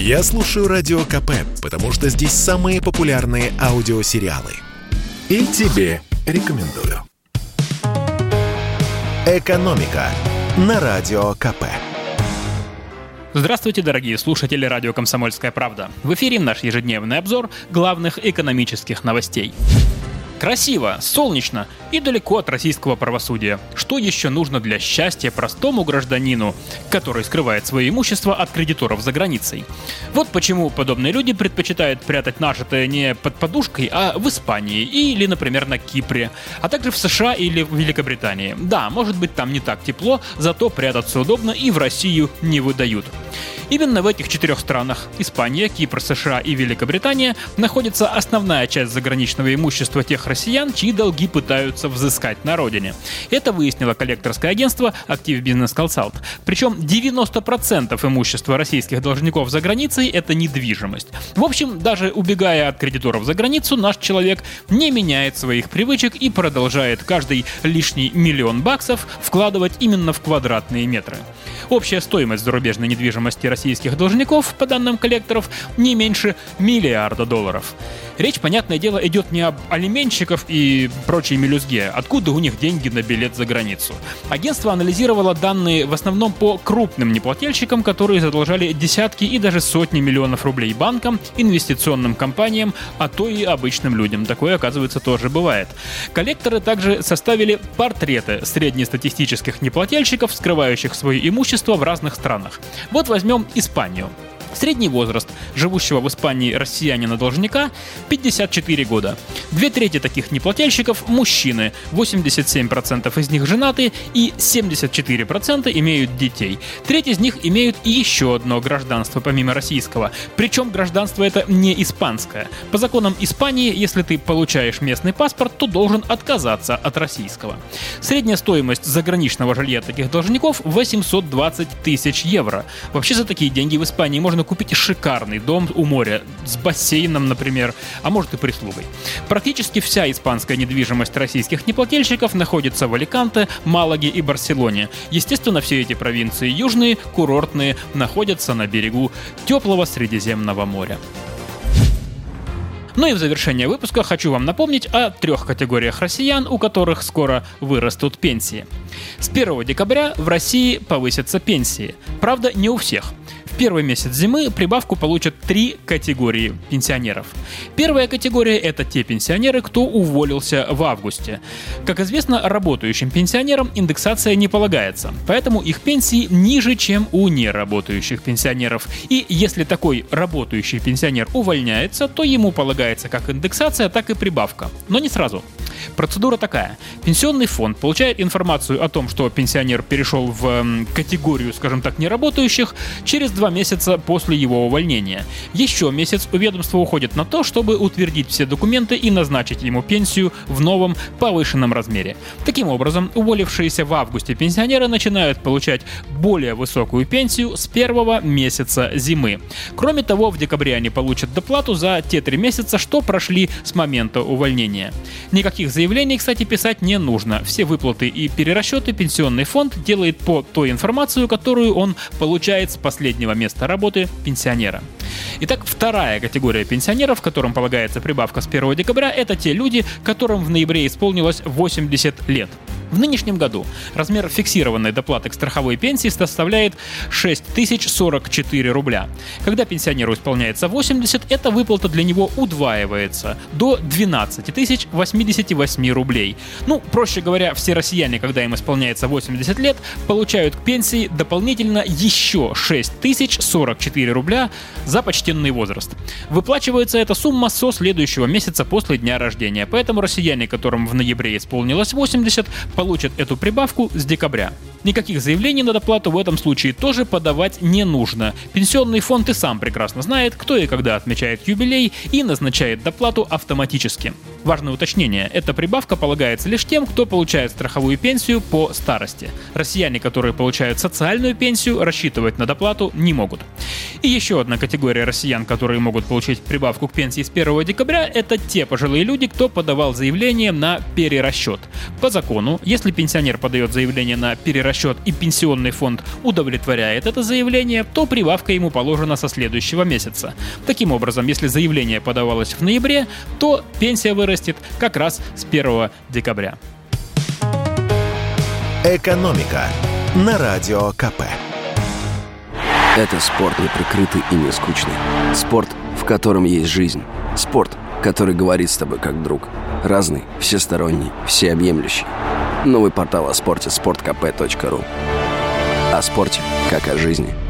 Я слушаю Радио КП, потому что здесь самые популярные аудиосериалы. И тебе рекомендую. «Экономика» на Радио КП. Здравствуйте, дорогие слушатели радио «Комсомольская правда». В эфире наш ежедневный обзор главных экономических новостей. Красиво, солнечно и далеко от российского правосудия. Что еще нужно для счастья простому гражданину, который скрывает свое имущество от кредиторов за границей? Вот почему подобные люди предпочитают прятать нажитое не под подушкой, а в Испании или, например, на Кипре, а также в США или в Великобритании. Да, может быть там не так тепло, зато прятаться удобно и в Россию не выдают. Именно в этих четырех странах – Испания, Кипр, США и Великобритания – находится основная часть заграничного имущества тех россиян, чьи долги пытаются взыскать на родине. Это выяснило коллекторское агентство Active Business Consult. Причем 90% имущества российских должников за границей – это недвижимость. В общем, даже убегая от кредиторов за границу, наш человек не меняет своих привычек и продолжает каждый лишний миллион баксов вкладывать именно в квадратные метры. Общая стоимость зарубежной недвижимости российских должников, по данным коллекторов, не меньше миллиарда долларов. Речь, понятное дело, идет не об алименщиков и прочей мелюзге, откуда у них деньги на билет за границу. Агентство анализировало данные в основном по крупным неплательщикам, которые задолжали десятки и даже сотни миллионов рублей банкам, инвестиционным компаниям, а то и обычным людям. Такое, оказывается, тоже бывает. Коллекторы также составили портреты среднестатистических неплательщиков, скрывающих свое имущество в разных странах. Вот возьмем Испанию. Средний возраст живущего в Испании россиянина-должника 54 года. Две трети таких неплательщиков – мужчины, 87% из них женаты и 74% имеют детей. Треть из них имеют еще одно гражданство помимо российского. Причем гражданство это не испанское. По законам Испании, если ты получаешь местный паспорт, то должен отказаться от российского. Средняя стоимость заграничного жилья таких должников 820 тысяч евро. Вообще за такие деньги в Испании можно купить шикарный дом у моря с бассейном, например, а может и прислугой. Практически вся испанская недвижимость российских неплательщиков находится в Аликанте, Малаге и Барселоне. Естественно, все эти провинции южные, курортные, находятся на берегу теплого Средиземного моря. Ну и в завершение выпуска хочу вам напомнить о трех категориях россиян, у которых скоро вырастут пенсии. С 1 декабря в России повысятся пенсии. Правда, не у всех первый месяц зимы прибавку получат три категории пенсионеров. Первая категория – это те пенсионеры, кто уволился в августе. Как известно, работающим пенсионерам индексация не полагается, поэтому их пенсии ниже, чем у неработающих пенсионеров. И если такой работающий пенсионер увольняется, то ему полагается как индексация, так и прибавка. Но не сразу. Процедура такая. Пенсионный фонд получает информацию о том, что пенсионер перешел в категорию, скажем так, неработающих через два месяца после его увольнения. Еще месяц у ведомства уходит на то, чтобы утвердить все документы и назначить ему пенсию в новом повышенном размере. Таким образом, уволившиеся в августе пенсионеры начинают получать более высокую пенсию с первого месяца зимы. Кроме того, в декабре они получат доплату за те три месяца, что прошли с момента увольнения. Никаких Никаких заявлений, кстати, писать не нужно. Все выплаты и перерасчеты пенсионный фонд делает по той информацию, которую он получает с последнего места работы пенсионера. Итак, вторая категория пенсионеров, которым полагается прибавка с 1 декабря, это те люди, которым в ноябре исполнилось 80 лет. В нынешнем году размер фиксированной доплаты к страховой пенсии составляет 6044 рубля. Когда пенсионеру исполняется 80, эта выплата для него удваивается до 12 088 рублей. Ну, проще говоря, все россияне, когда им исполняется 80 лет, получают к пенсии дополнительно еще 6044 рубля за почтенный возраст. Выплачивается эта сумма со следующего месяца после дня рождения, поэтому россияне, которым в ноябре исполнилось 80, получат эту прибавку с декабря. Никаких заявлений на доплату в этом случае тоже подавать не нужно. Пенсионный фонд и сам прекрасно знает, кто и когда отмечает юбилей и назначает доплату автоматически. Важное уточнение, эта прибавка полагается лишь тем, кто получает страховую пенсию по старости. Россияне, которые получают социальную пенсию, рассчитывать на доплату не могут. И еще одна категория россиян, которые могут получить прибавку к пенсии с 1 декабря, это те пожилые люди, кто подавал заявление на перерасчет. По закону, если пенсионер подает заявление на перерасчет и пенсионный фонд удовлетворяет это заявление, то прибавка ему положена со следующего месяца. Таким образом, если заявление подавалось в ноябре, то пенсия вырастет как раз с 1 декабря. Экономика на радио КП. Это спорт не прикрытый и не скучный. Спорт, в котором есть жизнь. Спорт, который говорит с тобой как друг. Разный, всесторонний, всеобъемлющий. Новый портал о спорте – sportkp.ru О спорте, как о жизни –